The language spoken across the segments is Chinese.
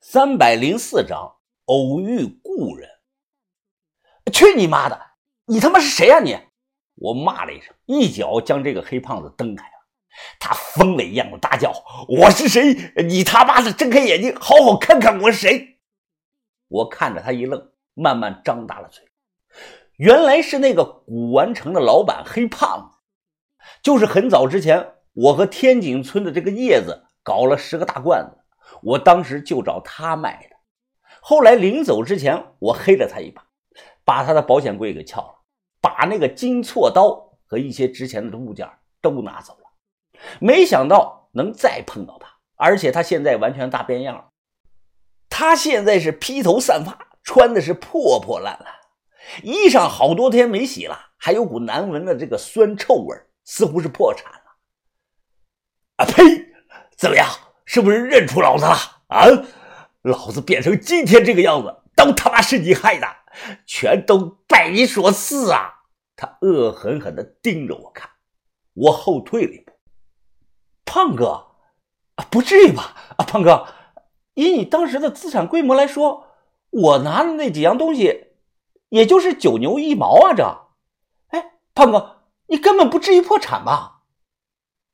三百零四章偶遇故人。去你妈的！你他妈是谁呀你！我骂了一声，一脚将这个黑胖子蹬开了。他疯了一样的大叫：“我是谁？你他妈的睁开眼睛，好好看看我是谁！”我看着他一愣，慢慢张大了嘴。原来是那个古玩城的老板黑胖子，就是很早之前我和天井村的这个叶子搞了十个大罐子。我当时就找他卖的，后来临走之前，我黑了他一把，把他的保险柜给撬了，把那个金锉刀和一些值钱的物件都拿走了。没想到能再碰到他，而且他现在完全大变样了。他现在是披头散发，穿的是破破烂烂，衣裳好多天没洗了，还有股难闻的这个酸臭味，似乎是破产了。啊呸！怎么样？是不是认出老子了啊？老子变成今天这个样子，都他妈是你害的，全都拜你所赐啊！他恶狠狠地盯着我看，我后退了一步。胖哥，啊，不至于吧？啊，胖哥，以你当时的资产规模来说，我拿的那几样东西，也就是九牛一毛啊！这，哎，胖哥，你根本不至于破产吧？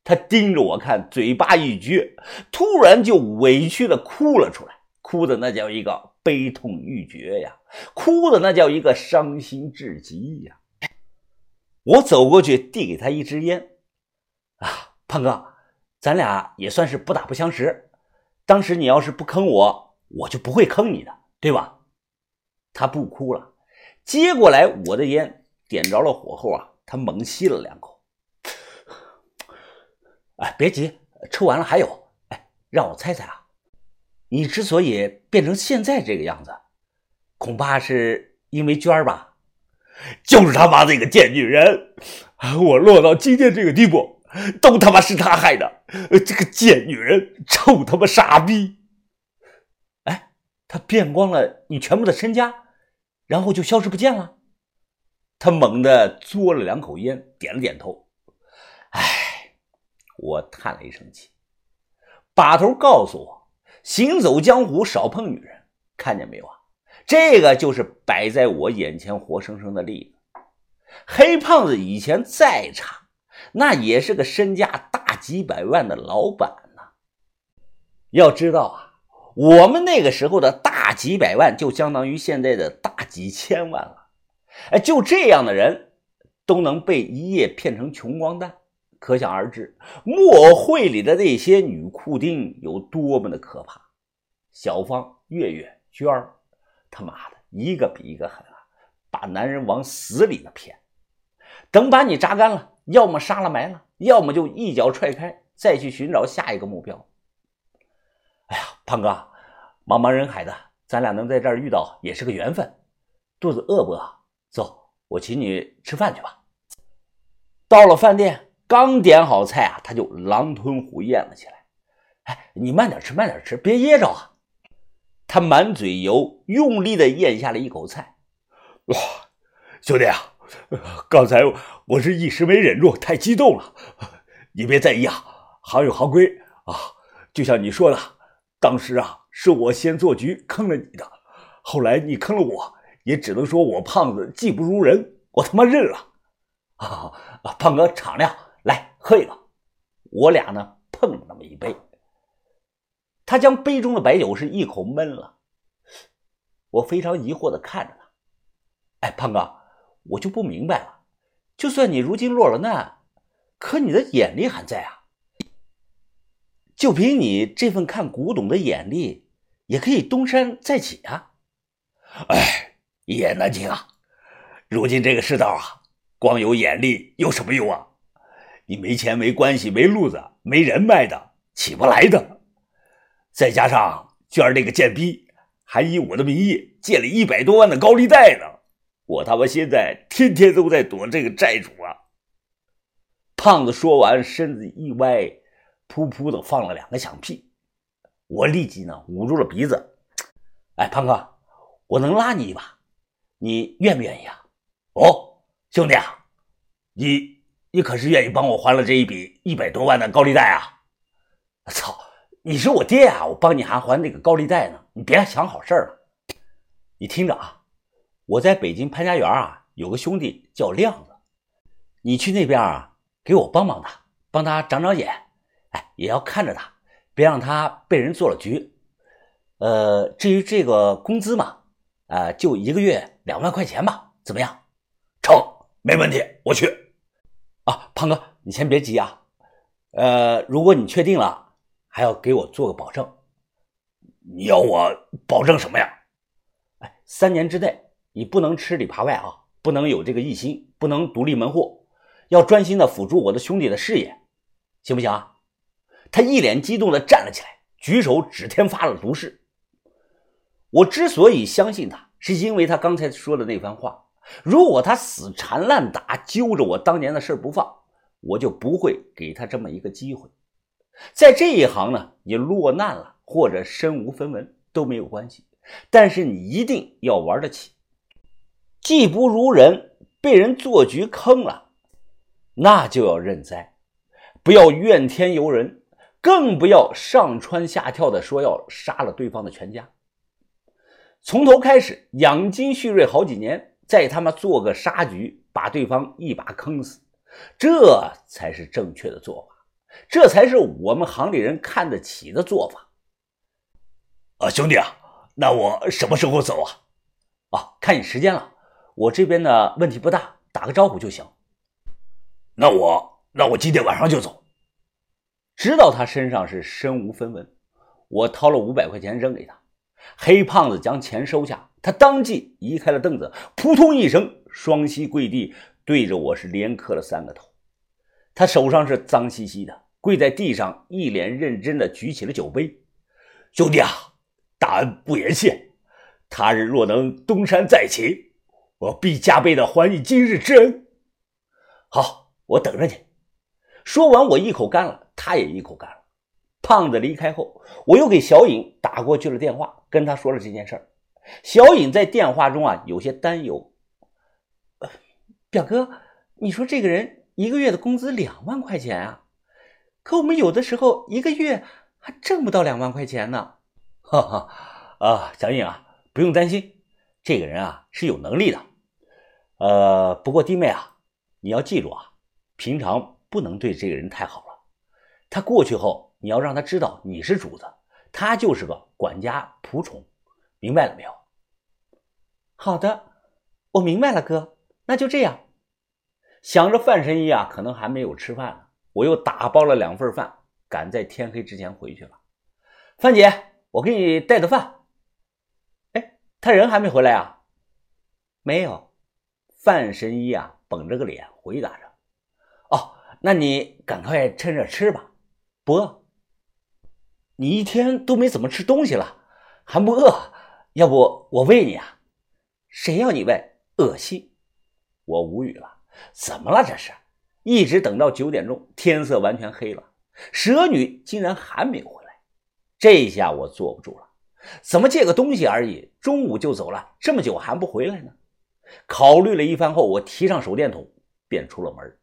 他盯着我看，嘴巴一撅，突然就委屈的哭了出来，哭的那叫一个悲痛欲绝呀，哭的那叫一个伤心至极呀。我走过去递给他一支烟，啊，胖哥，咱俩也算是不打不相识。当时你要是不坑我，我就不会坑你的，对吧？他不哭了，接过来我的烟，点着了火后啊，他猛吸了两口。哎，别急，抽完了还有。哎，让我猜猜啊，你之所以变成现在这个样子，恐怕是因为娟儿吧？就是他妈那个贱女人，我落到今天这个地步，都他妈是她害的。这个贱女人，臭他妈傻逼！哎，她变光了你全部的身家，然后就消失不见了。他猛地嘬了两口烟，点了点头。哎。我叹了一声气，把头告诉我：“行走江湖少碰女人，看见没有啊？这个就是摆在我眼前活生生的例子。黑胖子以前再差，那也是个身价大几百万的老板呐。要知道啊，我们那个时候的大几百万，就相当于现在的大几千万了。哎，就这样的人，都能被一夜骗成穷光蛋。”可想而知，木偶会里的那些女库丁有多么的可怕。小芳、月月、娟儿，他妈的一个比一个狠啊！把男人往死里的骗，等把你榨干了，要么杀了埋了，要么就一脚踹开，再去寻找下一个目标。哎呀，胖哥，茫茫人海的，咱俩能在这儿遇到也是个缘分。肚子饿不饿？走，我请你吃饭去吧。到了饭店。刚点好菜啊，他就狼吞虎咽了起来。哎，你慢点吃，慢点吃，别噎着啊！他满嘴油，用力的咽下了一口菜。哇，兄弟啊，刚才我是一时没忍住，太激动了，你别在意啊，行有行规啊。就像你说的，当时啊，是我先做局坑了你的，后来你坑了我，也只能说我胖子技不如人，我他妈认了。啊，胖哥敞亮。来喝一个，我俩呢碰了那么一杯，他将杯中的白酒是一口闷了。我非常疑惑的看着他，哎，胖哥，我就不明白了，就算你如今落了难，可你的眼力还在啊？就凭你这份看古董的眼力，也可以东山再起啊！哎，一言难尽啊！如今这个世道啊，光有眼力有什么用啊？你没钱、没关系、没路子、没人脉的，起不来的。再加上娟儿那个贱逼，还以我的名义借了一百多万的高利贷呢。我他妈现在天天都在躲这个债主啊！胖子说完，身子一歪，噗噗的放了两个响屁。我立即呢捂住了鼻子。哎，胖哥，我能拉你一把，你愿不愿意啊？哦，兄弟啊，你。你可是愿意帮我还了这一笔一百多万的高利贷啊？操！你是我爹啊，我帮你还还那个高利贷呢，你别想好事了。你听着啊，我在北京潘家园啊，有个兄弟叫亮子，你去那边啊，给我帮帮他，帮他长长眼，哎，也要看着他，别让他被人做了局。呃，至于这个工资嘛，啊，就一个月两万块钱吧，怎么样？成，没问题，我去。胖哥，你先别急啊。呃，如果你确定了。还要给我做个保证，你要我保证什么呀？哎，三年之内你不能吃里扒外啊，不能有这个异心，不能独立门户，要专心的辅助我的兄弟的事业，行不行啊？他一脸激动的站了起来，举手指天发了毒誓。我之所以相信他，是因为他刚才说的那番话。如果他死缠烂打，揪着我当年的事不放，我就不会给他这么一个机会。在这一行呢，你落难了或者身无分文都没有关系，但是你一定要玩得起。技不如人，被人做局坑了，那就要认栽，不要怨天尤人，更不要上蹿下跳的说要杀了对方的全家。从头开始养精蓄锐好几年，再他妈做个杀局，把对方一把坑死，这才是正确的做法。这才是我们行里人看得起的做法。啊，兄弟啊，那我什么时候走啊？啊，看你时间了，我这边呢问题不大，打个招呼就行。那我那我今天晚上就走。知道他身上是身无分文，我掏了五百块钱扔给他。黑胖子将钱收下，他当即移开了凳子，扑通一声，双膝跪地，对着我是连磕了三个头。他手上是脏兮兮的。跪在地上，一脸认真的举起了酒杯。兄弟啊，大恩不言谢，他日若能东山再起，我必加倍的还你今日之恩。好，我等着你。说完，我一口干了，他也一口干了。胖子离开后，我又给小颖打过去了电话，跟他说了这件事儿。小颖在电话中啊，有些担忧。表哥，你说这个人一个月的工资两万块钱啊？可我们有的时候一个月还挣不到两万块钱呢，哈哈啊，小颖啊，不用担心，这个人啊是有能力的。呃，不过弟妹啊，你要记住啊，平常不能对这个人太好了。他过去后，你要让他知道你是主子，他就是个管家仆从，明白了没有？好的，我明白了，哥，那就这样。想着范神医啊，可能还没有吃饭呢。我又打包了两份饭，赶在天黑之前回去了。范姐，我给你带的饭。哎，他人还没回来啊？没有。范神医啊，绷着个脸回答着：“哦，那你赶快趁热吃吧，不饿。你一天都没怎么吃东西了，还不饿？要不我喂你啊？谁要你喂？恶心！我无语了，怎么了这是？”一直等到九点钟，天色完全黑了，蛇女竟然还没回来。这下我坐不住了，怎么借个东西而已，中午就走了，这么久还不回来呢？考虑了一番后，我提上手电筒，便出了门。